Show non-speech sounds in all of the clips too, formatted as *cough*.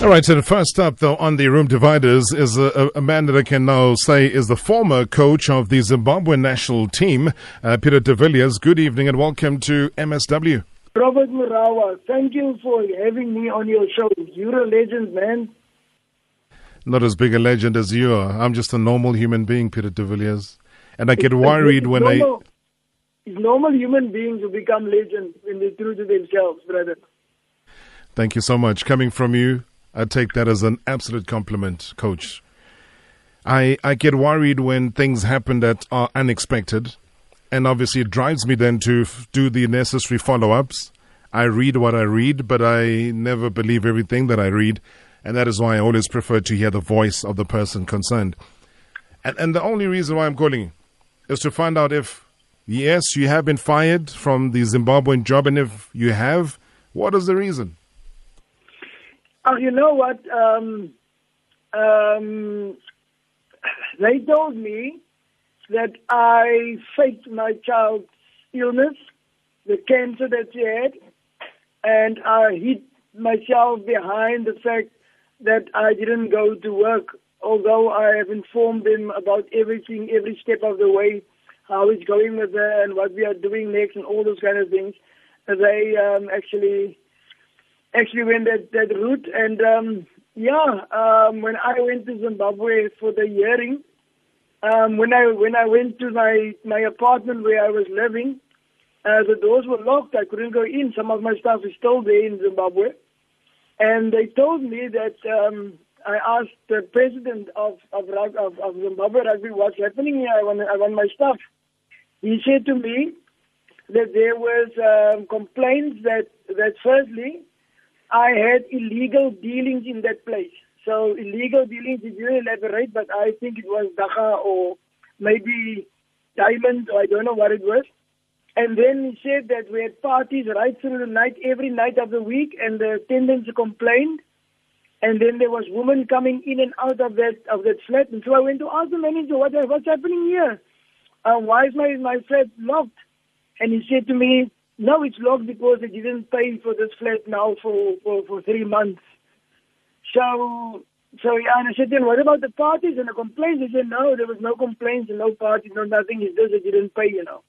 All right, so the first up, though, on the room dividers is a, a, man that I can now say is the former coach of the Zimbabwe national team, uh, Peter de Villiers. Good evening and welcome to MSW. Robert Marawa, thank you for having me on your show. You're a legend, man. Not as big a legend as you are. I'm just a normal human being, Peter de Villiers. And I get worried when normal, I. Normal human beings who become legends when they true to themselves, brother. Thank you so much. Coming from you, I take that as an absolute compliment, coach. I, I get worried when things happen that are unexpected. And obviously, it drives me then to f- do the necessary follow ups. I read what I read, but I never believe everything that I read. And that is why I always prefer to hear the voice of the person concerned. And, and the only reason why I'm calling is to find out if, yes, you have been fired from the Zimbabwean job. And if you have, what is the reason? Oh, you know what? Um, um, they told me that I faked my child's illness, the cancer that she had, and I hid myself behind the fact that I didn't go to work, although I have informed them about everything, every step of the way, how it's going with her and what we are doing next and all those kind of things. They um, actually actually went that, that route. And um, yeah, um, when I went to Zimbabwe for the hearing, um, when I when I went to my my apartment where I was living, uh, the doors were locked. I couldn't go in. Some of my stuff is still there in Zimbabwe. And they told me that um, I asked the president of of, of, of Zimbabwe Rugby what's happening here. I want I want my stuff. He said to me that there was um, complaints that that firstly I had illegal dealings in that place. So illegal dealings, if you elaborate, but I think it was dagga or maybe diamonds, or I don't know what it was. And then he said that we had parties right through the night, every night of the week, and the attendants complained. And then there was women coming in and out of that of that flat. And so I went to ask the manager, what, what's happening here? Uh, why is my, my flat locked? And he said to me, no, it's locked because they didn't pay for this flat now for, for, for three months. So, so yeah, and I said, then what about the parties and the complaints? They said, no, there was no complaints and no parties, no nothing. It's just they didn't pay, you know.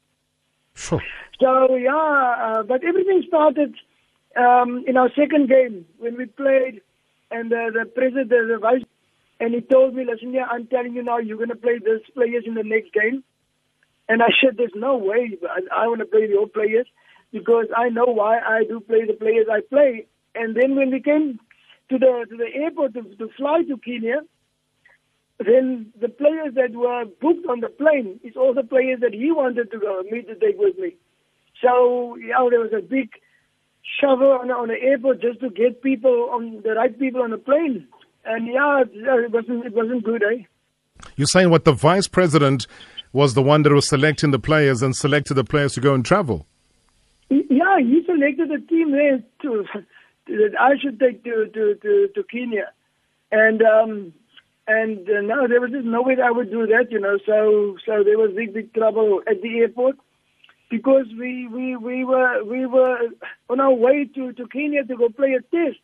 Sure. So yeah, uh, but everything started um, in our second game when we played, and uh, the president, the vice, and he told me, "Listen, yeah, I'm telling you now, you're going to play these players in the next game." And I said, "There's no way. I, I want to play the old players because I know why I do play the players I play." And then when we came to the to the airport to, to fly to Kenya, then the players that were booked on the plane is all the players that he wanted to go meet to take with me. So yeah, there was a big shovel on, on the airport just to get people on the right people on the plane. And yeah, it wasn't it wasn't good, eh? You're saying what the vice president was the one that was selecting the players and selected the players to go and travel. Yeah, he selected a team there to that I should take to to to, to Kenya, and um, and uh, no, there was just no way that I would do that, you know. So so there was big big trouble at the airport because we we we were we were on our way to to Kenya to go play a test,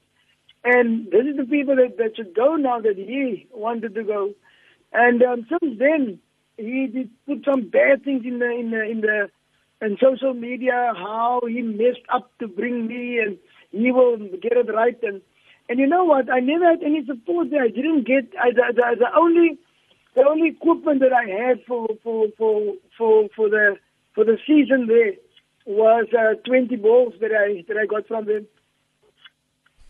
and this is the people that that should go now that he wanted to go, and um, since then he did put some bad things in the in the in the in social media how he messed up to bring me and he will get it right and and you know what? I never had any support there. I didn't get I, the, the, the only the only equipment that I had for for for for for the for the season there was uh, 20 balls that I that I got from them.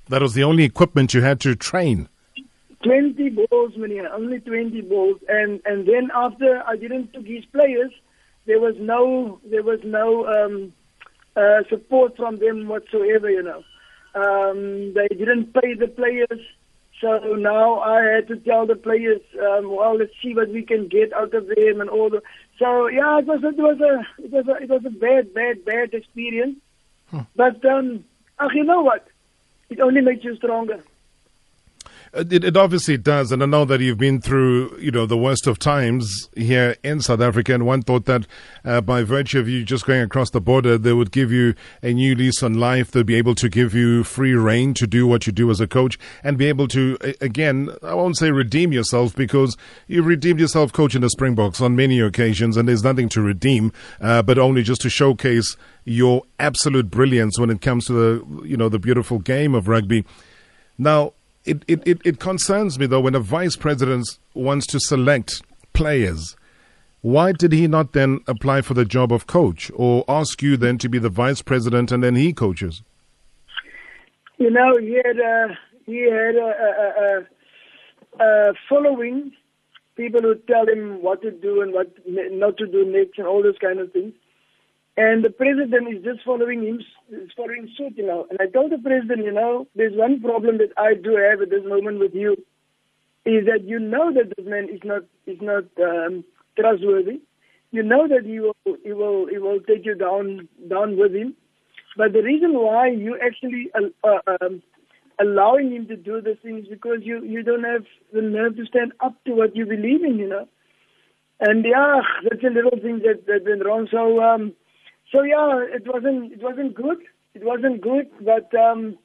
That was the only equipment you had to train. 20 balls, man, only 20 balls, and and then after I didn't took his players, there was no there was no um, uh, support from them whatsoever, you know. Um, they didn't pay the players, so now I had to tell the players, um, well, let's see what we can get out of them and all the. So yeah, it was it was a it was a it was a bad bad bad experience. Hmm. But um, ach, you know what? It only makes you stronger. It, it, obviously does, and I know that you've been through, you know, the worst of times here in South Africa. And one thought that uh, by virtue of you just going across the border, they would give you a new lease on life. They'd be able to give you free reign to do what you do as a coach, and be able to, again, I won't say redeem yourself because you've redeemed yourself coaching the Springboks on many occasions, and there's nothing to redeem, uh, but only just to showcase your absolute brilliance when it comes to the, you know, the beautiful game of rugby. Now it, it, it, it concerns me, though, when a vice president wants to select players. Why did he not then apply for the job of coach or ask you then to be the vice president and then he coaches? You know, he had a, he had a, a, a, a following, people who tell him what to do and what not to do next and all those kind of things. And the president is just following him, is following suit, you know. And I told the president, you know, there's one problem that I do have at this moment with you, is that you know that this man is not is not um, trustworthy. You know that he will he will he will take you down down with him. But the reason why you actually uh, uh, um, allowing him to do the things because you you don't have the nerve to stand up to what you believe in, you know. And yeah, that's a little thing that that went wrong. So um, so yeah, it wasn't it wasn't good. It wasn't good, but um,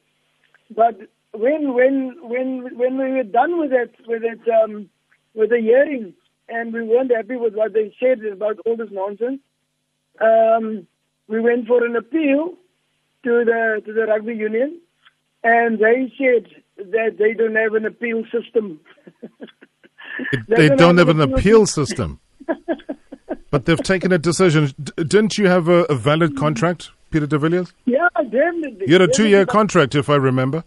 but when when when when we were done with it with it um, with the hearing and we weren't happy with what they said about all this nonsense, um, we went for an appeal to the to the rugby union, and they said that they don't have an appeal system. they, *laughs* they don't have an appeal system. *laughs* But they've taken a decision. D- didn't you have a, a, valid contract, Peter de Villiers? Yeah, definitely. You had a two-year contract, if I remember.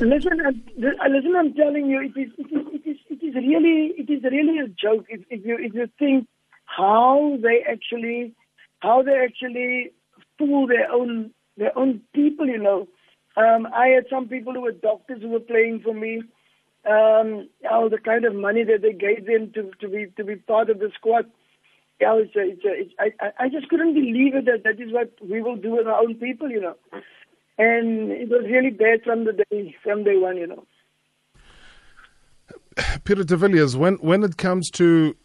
Listen, I'm, listen. I'm telling you, it is, it is, it is, it is really, it is really a joke. If, if you, if you think how they actually, how they actually fool their own, their own people. You know, um, I had some people who were doctors who were playing for me. Um, all the kind of money that they gave them to, to be to be part of the squad yeah, it's a, it's a, it's, I, I just couldn't believe it that that is what we will do with our own people, you know. And it was really bad from the day, from day one, you know. Peter de Villiers, when, when it comes to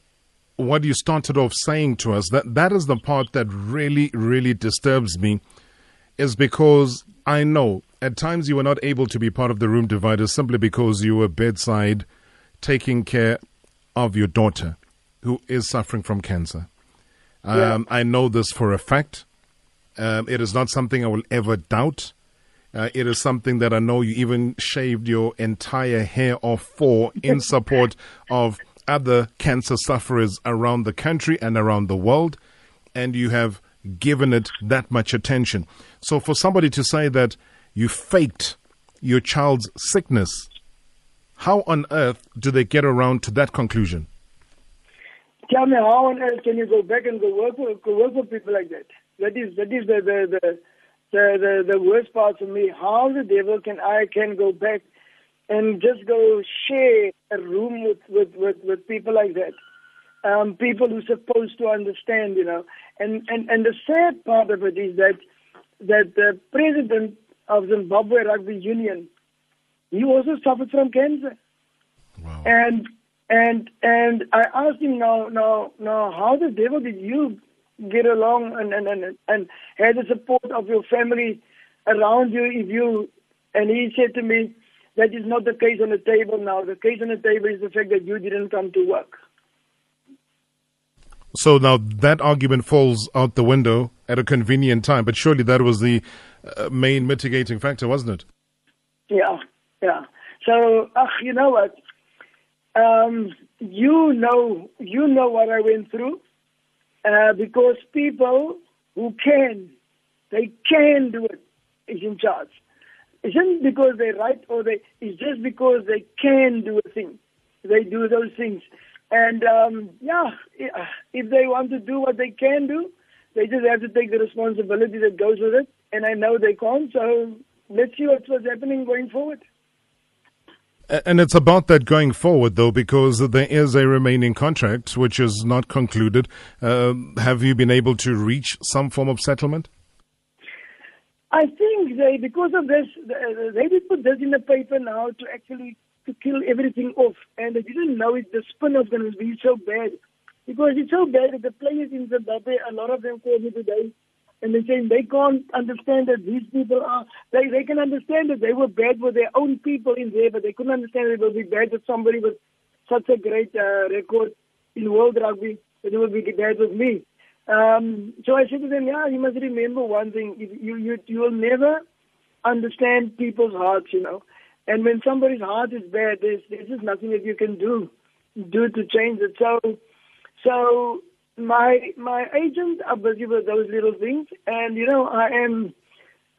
what you started off saying to us, that, that is the part that really, really disturbs me, is because I know at times you were not able to be part of the room divider simply because you were bedside taking care of your daughter who is suffering from cancer. Um, yeah. I know this for a fact. Um, it is not something I will ever doubt. Uh, it is something that I know you even shaved your entire hair off for *laughs* in support of other cancer sufferers around the country and around the world, and you have given it that much attention. So, for somebody to say that you faked your child's sickness, how on earth do they get around to that conclusion? Tell me how on earth can you go back and go work for, go work for people like that? That is that is the the the the, the, the worst part for me. How the devil can I can go back and just go share a room with with with, with people like that? Um, people who're supposed to understand, you know. And, and and the sad part of it is that that the president of Zimbabwe Rugby Union, he also suffered from cancer. Wow. And and and I asked him now, now, now, how the devil did you get along and and and, and had the support of your family around you if you? And he said to me, that is not the case on the table now. The case on the table is the fact that you didn't come to work. So now that argument falls out the window at a convenient time, but surely that was the uh, main mitigating factor, wasn't it? Yeah, yeah. So, ach, you know what? Um, you know, you know what I went through, uh, because people who can, they can do it, is in charge. Isn't because they're right or they. It's just because they can do a thing. They do those things, and um, yeah, if they want to do what they can do, they just have to take the responsibility that goes with it. And I know they can't, so let's see what's, what's happening going forward. And it's about that going forward, though, because there is a remaining contract which is not concluded. Uh, have you been able to reach some form of settlement? I think they, because of this, they did put this in the paper now to actually to kill everything off, and they didn't know it. The spin was going to be so bad because it's so bad that the players in Zimbabwe, a lot of them call me today, and they're saying they can't understand that these people are. They they can understand that they were bad with their own people in there, but they couldn't understand that it would be bad with somebody with such a great uh, record in world rugby. That it would be bad with me. Um, so I said to them, yeah, you must remember one thing. You you you will never understand people's hearts, you know. And when somebody's heart is bad, there's there's just nothing that you can do do to change it. So so my my agents are busy with those little things, and you know I am.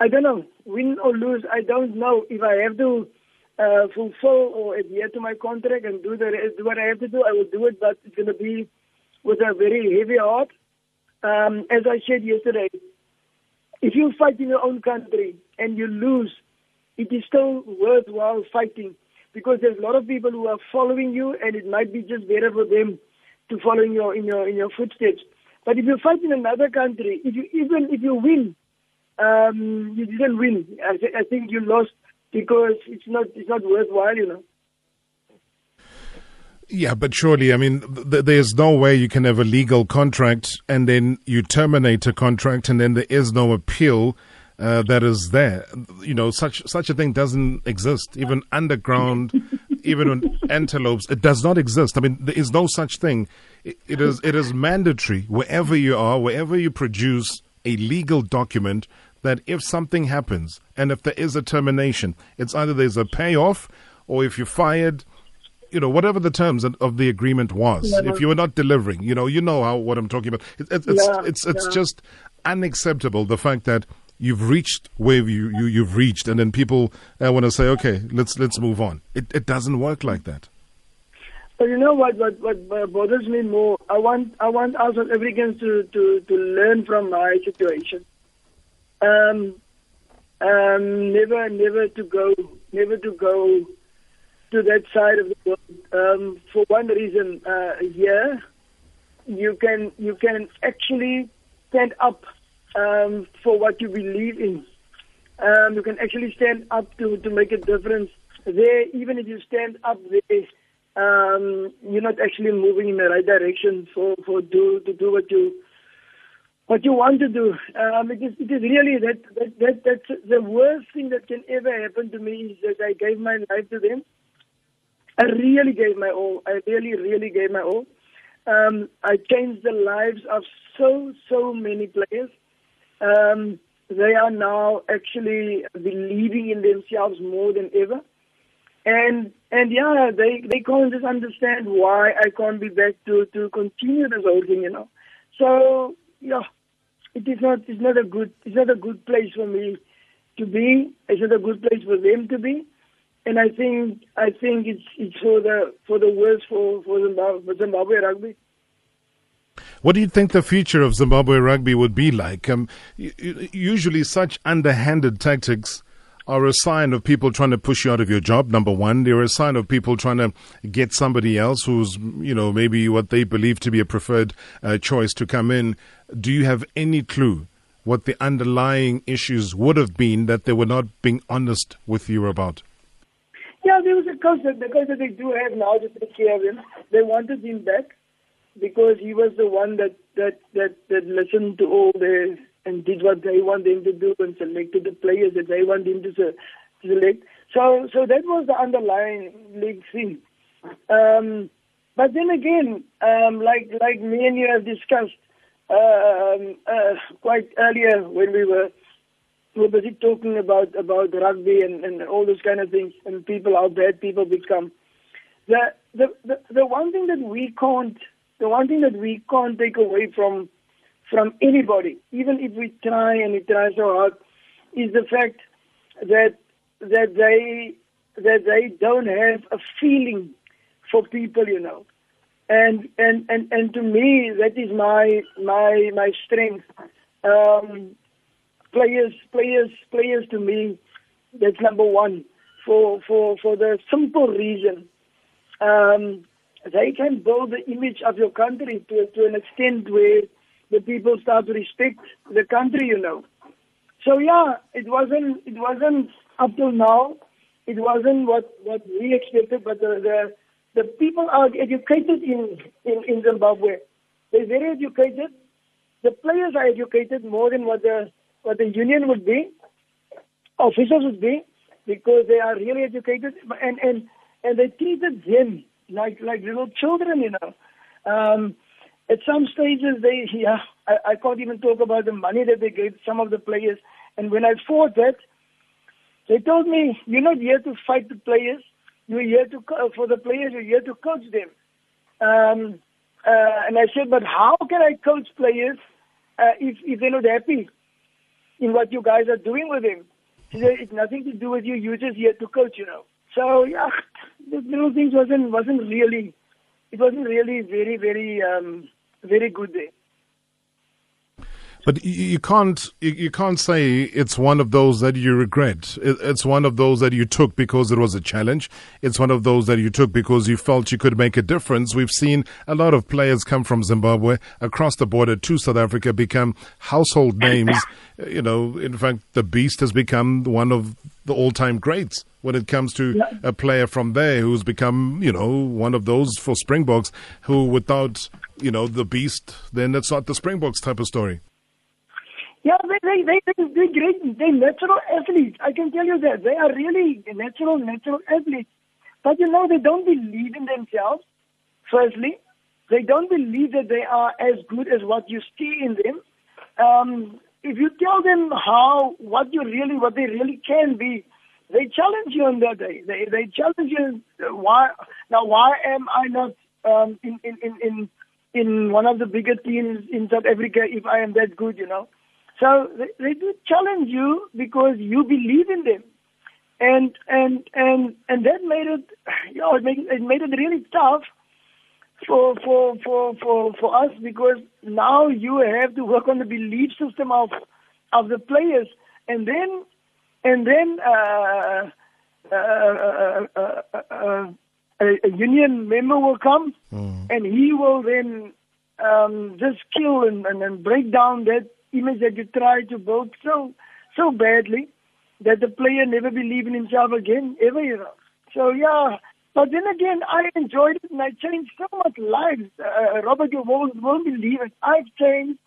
I don't know, win or lose. I don't know if I have to uh, fulfill or adhere to my contract and do the what I have to do. I will do it, but it's going to be with a very heavy heart. Um, as I said yesterday, if you fight in your own country and you lose, it is still worthwhile fighting because there's a lot of people who are following you, and it might be just better for them to follow in your in your in your footsteps. But if you fight in another country, if you even if you win, um, you didn't win. I, th- I think you lost because it's not it's not worthwhile, you know. Yeah, but surely, I mean, th- there's no way you can have a legal contract and then you terminate a contract and then there is no appeal uh, that is there. You know, such such a thing doesn't exist. Even underground, even on antelopes, it does not exist. I mean, there is no such thing. It, it is it is mandatory wherever you are, wherever you produce a legal document that if something happens and if there is a termination, it's either there's a payoff or if you're fired, you know, whatever the terms of the agreement was, yeah. if you were not delivering, you know, you know how what I'm talking about. It, it, it's yeah, it's it's yeah. just unacceptable the fact that you've reached where you, you you've reached, and then people uh, want to say, okay, let's let's move on. It it doesn't work like that. But you know what, what what bothers me more? I want I want us Africans to, to, to learn from my situation. Um, um, never never to go never to go to that side of the world. Um, for one reason, uh, here you can you can actually stand up um, for what you believe in. Um, you can actually stand up to, to make a difference there. Even if you stand up there, um, you're not actually moving in the right direction for, for do to do what you what you want to do. Um, it is it is really that, that that that's the worst thing that can ever happen to me is that I gave my life to them. I really gave my all. I really really gave my all. Um, I changed the lives of so so many players um, they are now actually believing in themselves more than ever. And and yeah, they they can't just understand why I can't be back to to continue this whole thing, you know. So yeah, it is not it's not a good it's not a good place for me to be. It's not a good place for them to be. And I think I think it's it's for the for the worst for for Zimbabwe, for Zimbabwe rugby. What do you think the future of Zimbabwe rugby would be like? Um, usually, such underhanded tactics are a sign of people trying to push you out of your job. Number one, they're a sign of people trying to get somebody else who's, you know, maybe what they believe to be a preferred uh, choice to come in. Do you have any clue what the underlying issues would have been that they were not being honest with you about? Yeah, there was a concept. The concept they do have now to of him. They wanted him back because he was the one that that that, that listened to all the and did what they want him to do and selected the players that they want him to, select. So so that was the underlying league thing. Um, but then again, um, like like me and you have discussed um, uh, quite earlier when we were we were talking about about rugby and, and all those kind of things and people how bad people become. The, the the the one thing that we can't the one thing that we can't take away from from anybody, even if we try and we try so hard, is the fact that that they that they don't have a feeling for people, you know. And and and and to me, that is my my my strength. Um, players, players, players. To me, that's number one. For for for the simple reason, um, they can build the image of your country to, to an extent where the people start to respect the country, you know. So yeah, it wasn't it wasn't up till now it wasn't what, what we expected, but the, the, the people are educated in, in, in Zimbabwe. They're very educated. The players are educated more than what the, what the union would be, officials would be, because they are really educated and, and, and they treated them like, like little children, you know. Um, at some stages, they, yeah, I, I can't even talk about the money that they gave some of the players. And when I fought that, they told me, you're not here to fight the players. You're here to, for the players, you're here to coach them. Um, uh, and I said, but how can I coach players uh, if, if they're not happy in what you guys are doing with them? Said, it's nothing to do with you. You're just here to coach, you know. So yeah, the little things wasn't wasn't really, it wasn't really very very um, very good there. But you can't you can't say it's one of those that you regret. It's one of those that you took because it was a challenge. It's one of those that you took because you felt you could make a difference. We've seen a lot of players come from Zimbabwe across the border to South Africa become household names. *coughs* you know, in fact, the Beast has become one of the all-time greats when it comes to yeah. a player from there who's become, you know, one of those for Springboks who without, you know, the Beast, then it's not the Springboks type of story. Yeah, they, they, they, they, they're great. They're natural athletes. I can tell you that. They are really natural, natural athletes. But you know, they don't believe in themselves, firstly. They don't believe that they are as good as what you see in them. Um, if you tell them how, what you really, what they really can be, they challenge you on that day. They, they challenge you. Why, now why am I not, um, in, in, in, in, in one of the bigger teams in South Africa if I am that good, you know? So they, they do challenge you because you believe in them. And and and and that made it *sighs* you know, it made it made it really tough for for for for for us because now you have to work on the belief system of of the players and then and then uh, uh, uh, uh, uh a, a, union member will come mm. and he will then um, just kill and, and, and break down that image that you try to build so so badly that the player never believe in himself again, ever, you know. So yeah, but then again, I enjoyed it and I changed so much lives. Uh, Robert, you won't, won't believe it. I've changed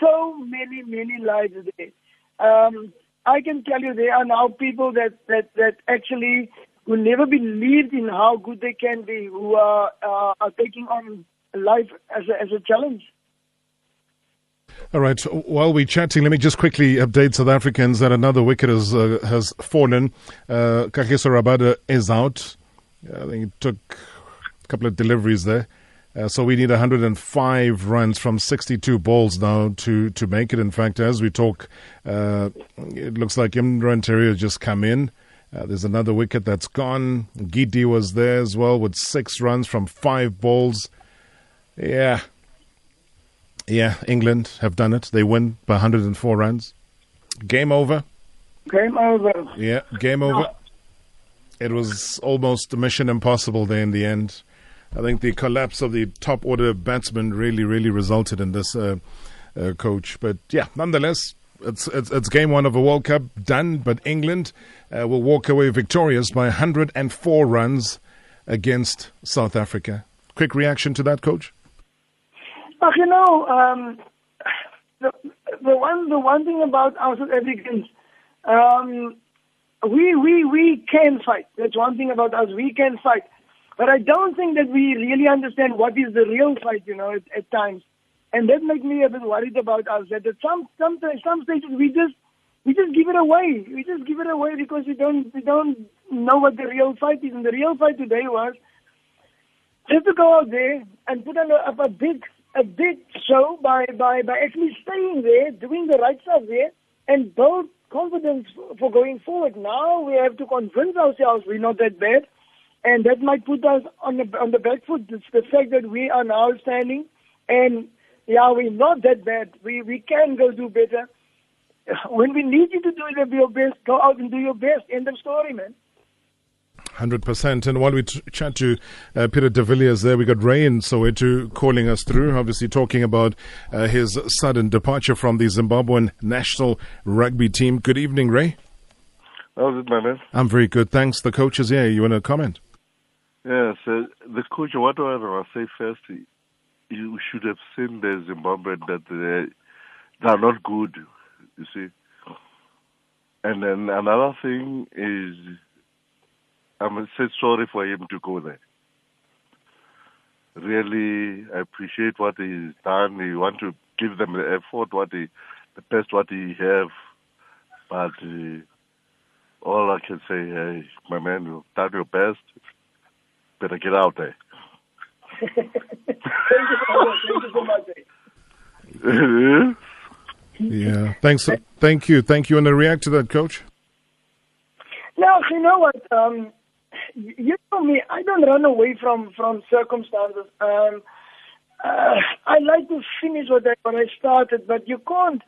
so many, many lives there. Um, I can tell you there are now people that, that, that actually who never believed in how good they can be, who are, uh, are taking on life as a, as a challenge. All right. While we're chatting, let me just quickly update South Africans that another wicket has uh, has fallen. Uh, Kagiso Rabada is out. I think it took a couple of deliveries there. Uh, so we need 105 runs from 62 balls now to, to make it. In fact, as we talk, uh, it looks like Imran Tahir just come in. Uh, there's another wicket that's gone. Gidi was there as well with six runs from five balls. Yeah, yeah, England have done it. They win by 104 runs. Game over. Game over. Yeah, game over. No. It was almost a mission impossible there in the end. I think the collapse of the top order batsmen really, really resulted in this, uh, uh, coach. But yeah, nonetheless, it's, it's, it's game one of a World Cup done. But England uh, will walk away victorious by 104 runs against South Africa. Quick reaction to that, coach? But you know, um, the the one the one thing about our South Africans, um, we we we can fight. That's one thing about us. We can fight, but I don't think that we really understand what is the real fight. You know, at, at times, and that makes me a bit worried about us. That at some some some stages we just we just give it away. We just give it away because we don't we don't know what the real fight is. And the real fight today was just to go out there and put on a, a big a big show by, by, by actually staying there, doing the right stuff there, and build confidence for going forward. Now we have to convince ourselves we're not that bad, and that might put us on the on the back foot. It's the fact that we are now standing, and yeah, we're not that bad. We we can go do better. *sighs* When we need you to do it, your best. Go out and do your best. End of story, man. 100%. And while we t- chat to uh, Peter de Villiers there, we got Ray in Soweto calling us through, obviously talking about uh, his sudden departure from the Zimbabwean national rugby team. Good evening, Ray. How's it, my man? I'm very good. Thanks. The coach is here. You want to comment? Yes, uh, the coach, what I say first, you should have seen the Zimbabwe that uh, they are not good, you see. And then another thing is, I'm say sorry for him to go there. Really, I appreciate what he's done. He want to give them the effort, what he, the best what he have. But uh, all I can say, hey, my man, you've done your best. Better get out there. *laughs* Thank you so much. Thank you so much. Yeah. Thanks. Thank you. Thank you. And to react to that, coach? Now, you know what? Um, you know me. I don't run away from from circumstances. Um, uh, I like to finish what I what I started, but you can't.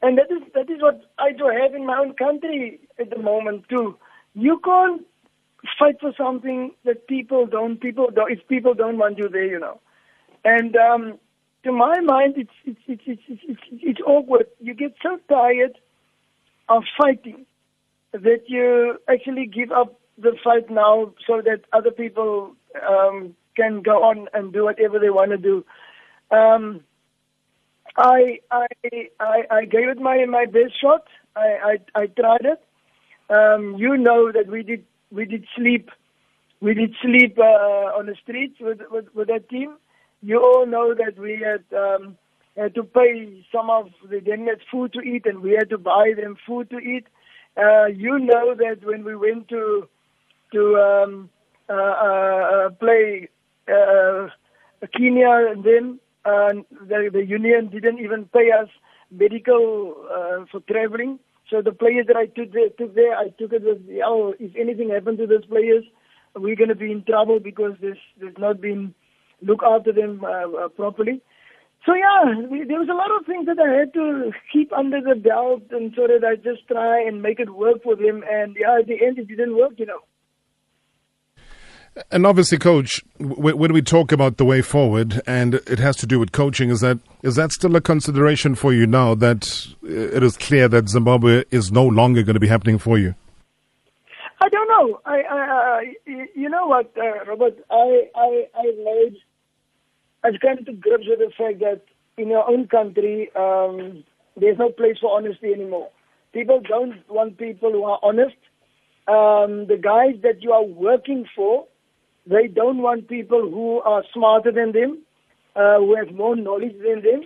And that is that is what I do have in my own country at the moment too. You can't fight for something that people don't. People don't. If people don't want you there, you know. And um, to my mind, it's it's it's it's it's, it's, it's awkward. You get so tired of fighting that you actually give up the fight now so that other people um, can go on and do whatever they want to do. Um, I, I I I gave it my my best shot. I I, I tried it. Um, you know that we did we did sleep we did sleep uh, on the streets with, with with that team. You all know that we had um, had to pay some of the them food to eat, and we had to buy them food to eat. Uh, you know that when we went to to um, uh, uh, play uh, Kenya, and then uh, the, the union didn't even pay us medical uh, for traveling. So the players that I took there, took there, I took it with, oh, if anything happened to those players, we're going to be in trouble because there's there's not been look after them uh, uh, properly. So yeah, we, there was a lot of things that I had to keep under the belt, and so that I just try and make it work for them. And yeah, at the end, it didn't work, you know. And obviously, coach, when we talk about the way forward, and it has to do with coaching, is that is that still a consideration for you now that it is clear that Zimbabwe is no longer going to be happening for you? I don't know. I, I, I you know what, uh, Robert? I, I, I made. I've come to grips with the fact that in your own country, um, there's no place for honesty anymore. People don't want people who are honest. Um, the guys that you are working for, they don't want people who are smarter than them, uh, who have more knowledge than them,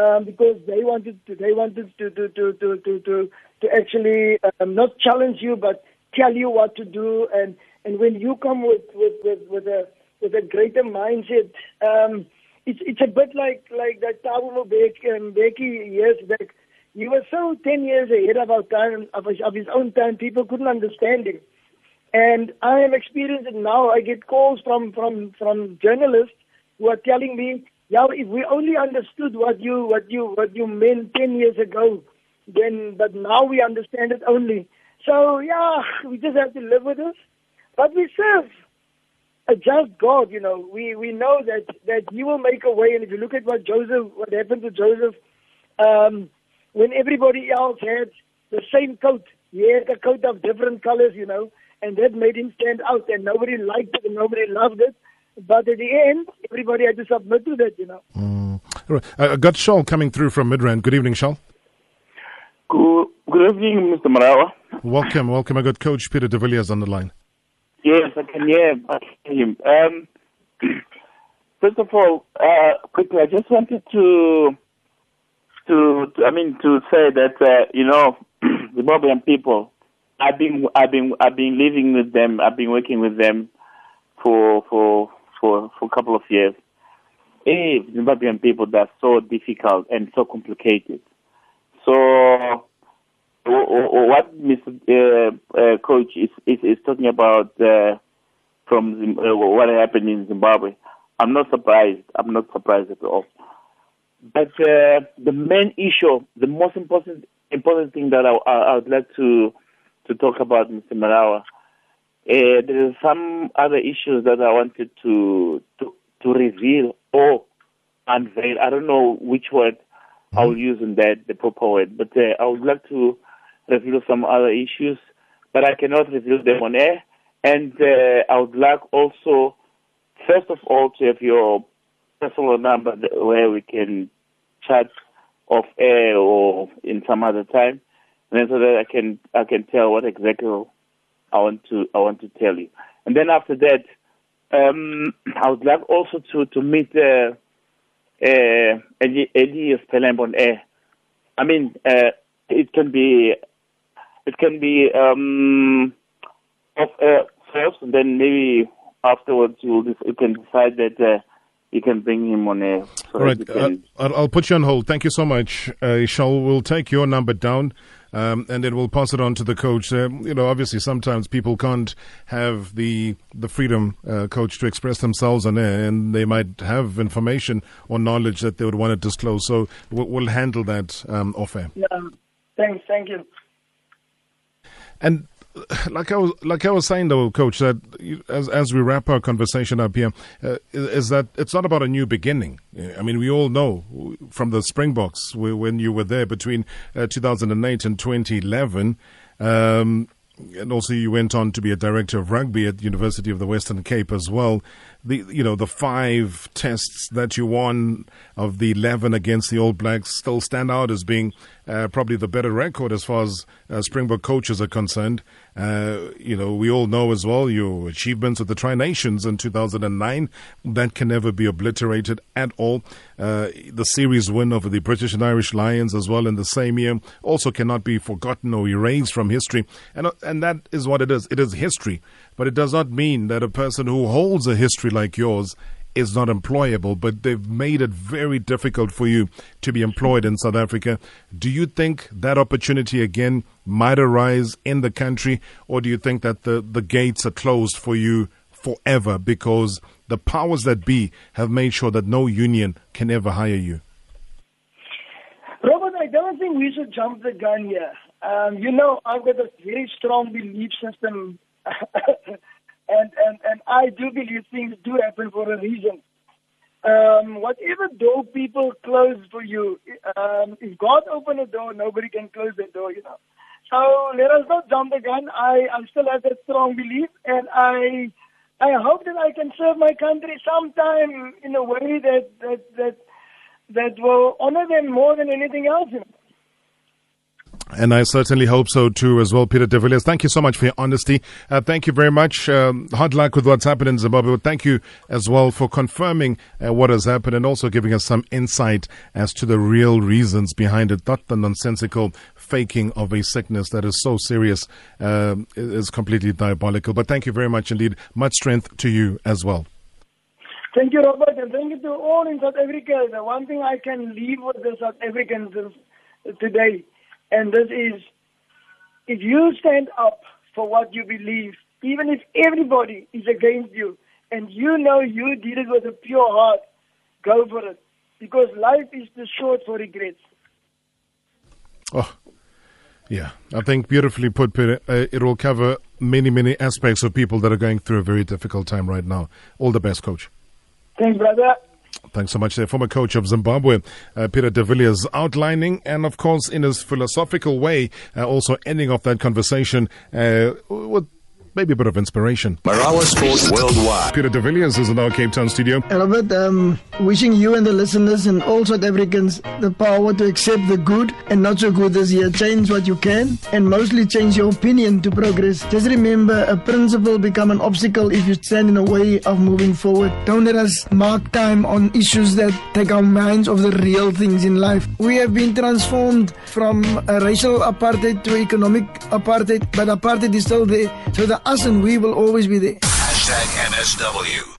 um, because they wanted to, they wanted to to to to to to, to actually um, not challenge you, but tell you what to do. And and when you come with with with, with a with a greater mindset, um, it's it's a bit like like that Thabo Mbeki um, years back. He was so ten years ahead of our time of his, of his own time. People couldn't understand him. And I am experiencing now. I get calls from, from, from journalists who are telling me, yeah, if we only understood what you, what you, what you meant 10 years ago, then, but now we understand it only. So yeah, we just have to live with this. But we serve a just God, you know. We, we know that, that He will make a way. And if you look at what Joseph, what happened to Joseph, um, when everybody else had the same coat, he had a coat of different colors, you know and that made him stand out, and nobody liked it and nobody loved it. But at the end, everybody had to submit to that, you know. Mm. Right. Uh, I got Shaul coming through from Midrand. Good evening, Shaul. Good, good evening, Mr. Marawa. Welcome, welcome. I got Coach Peter de Villiers on the line. Yes, I can hear, I him. Um, *clears throat* first of all, uh, quickly, I just wanted to, to, to I mean, to say that, uh, you know, *clears throat* the Zimbabwean people, I've been I've been I've been living with them. I've been working with them for for for for a couple of years. Hey, Zimbabwean people they're so difficult and so complicated. So what Mr. Uh, uh, Coach is, is, is talking about uh, from uh, what happened in Zimbabwe, I'm not surprised. I'm not surprised at all. But uh, the main issue, the most important important thing that I, I, I would like to to talk about, Mr. Marawa. Uh, there are some other issues that I wanted to to, to reveal or unveil. I don't know which word mm-hmm. I'll use in that, the proper word, but uh, I would like to reveal some other issues. but I cannot reveal them on air. And uh, I would like also, first of all, to have your personal number where we can chat off air or in some other time, and then so that I can I can tell what exactly I want to I want to tell you. And then after that, um, I would like also to to meet uh, uh, Eddie, Eddie on. I mean, uh, it can be it can be um, air first, and then maybe afterwards you you can decide that uh, you can bring him on air. So All right, uh, I'll put you on hold. Thank you so much. Uh, Shaul we'll take your number down. Um, and then we'll pass it on to the coach. Uh, you know, obviously, sometimes people can't have the the freedom, uh, coach, to express themselves on air, and they might have information or knowledge that they would want to disclose. So we'll, we'll handle that um, off air. Yeah, thanks, thank you. And *sighs* like I was like I was saying though, Coach, that as as we wrap our conversation up here, uh, is that it's not about a new beginning. I mean, we all know from the Springboks when you were there between uh, 2008 and 2011. Um, and also you went on to be a director of rugby at the University of the Western Cape as well. The you know the five tests that you won of the eleven against the All Blacks still stand out as being uh, probably the better record as far as uh, Springbok coaches are concerned. Uh, you know, we all know as well your achievements with the Tri Nations in 2009. That can never be obliterated at all. Uh, the series win over the British and Irish Lions as well in the same year also cannot be forgotten or erased from history. And, uh, and that is what it is. It is history. But it does not mean that a person who holds a history like yours is not employable, but they've made it very difficult for you to be employed in South Africa. Do you think that opportunity again might arise in the country, or do you think that the, the gates are closed for you forever because the powers that be have made sure that no union can ever hire you? Robert, I don't think we should jump the gun here. Um, you know, I've got a very strong belief system *laughs* and, and, and I do believe things do happen for a reason. Um, whatever door people close for you, um, if God open a door, nobody can close the door, you know. So let us not jump the gun. I, I still have that strong belief, and I I hope that I can serve my country sometime in a way that that that that will honor them more than anything else. You know. And I certainly hope so too, as well, Peter de Villiers. Thank you so much for your honesty. Uh, thank you very much. Um, hard luck with what's happened in Zimbabwe. But thank you as well for confirming uh, what has happened and also giving us some insight as to the real reasons behind it, not the nonsensical faking of a sickness that is so serious, uh, is completely diabolical. But thank you very much indeed. Much strength to you as well. Thank you, Robert, and thank you to all in South Africa. The one thing I can leave with the South Africans today and this is if you stand up for what you believe, even if everybody is against you, and you know you did it with a pure heart, go for it. Because life is too short for regrets. Oh, yeah. I think beautifully put, Peter. Uh, it will cover many, many aspects of people that are going through a very difficult time right now. All the best, Coach. Thanks, brother. Thanks so much, there. Former coach of Zimbabwe, uh, Peter de Villiers, outlining and, of course, in his philosophical way, uh, also ending off that conversation uh, with maybe a bit of inspiration. Marawa Sports Worldwide. Peter de Villiers is in our Cape Town studio. Albert, um, wishing you and the listeners and all South Africans the power to accept the good and not so good this year. Change what you can and mostly change your opinion to progress. Just remember, a principle become an obstacle if you stand in the way of moving forward. Don't let us mark time on issues that take our minds off the real things in life. We have been transformed from a racial apartheid to economic apartheid, but apartheid is still there. So the us and we will always be there. Hashtag MSW.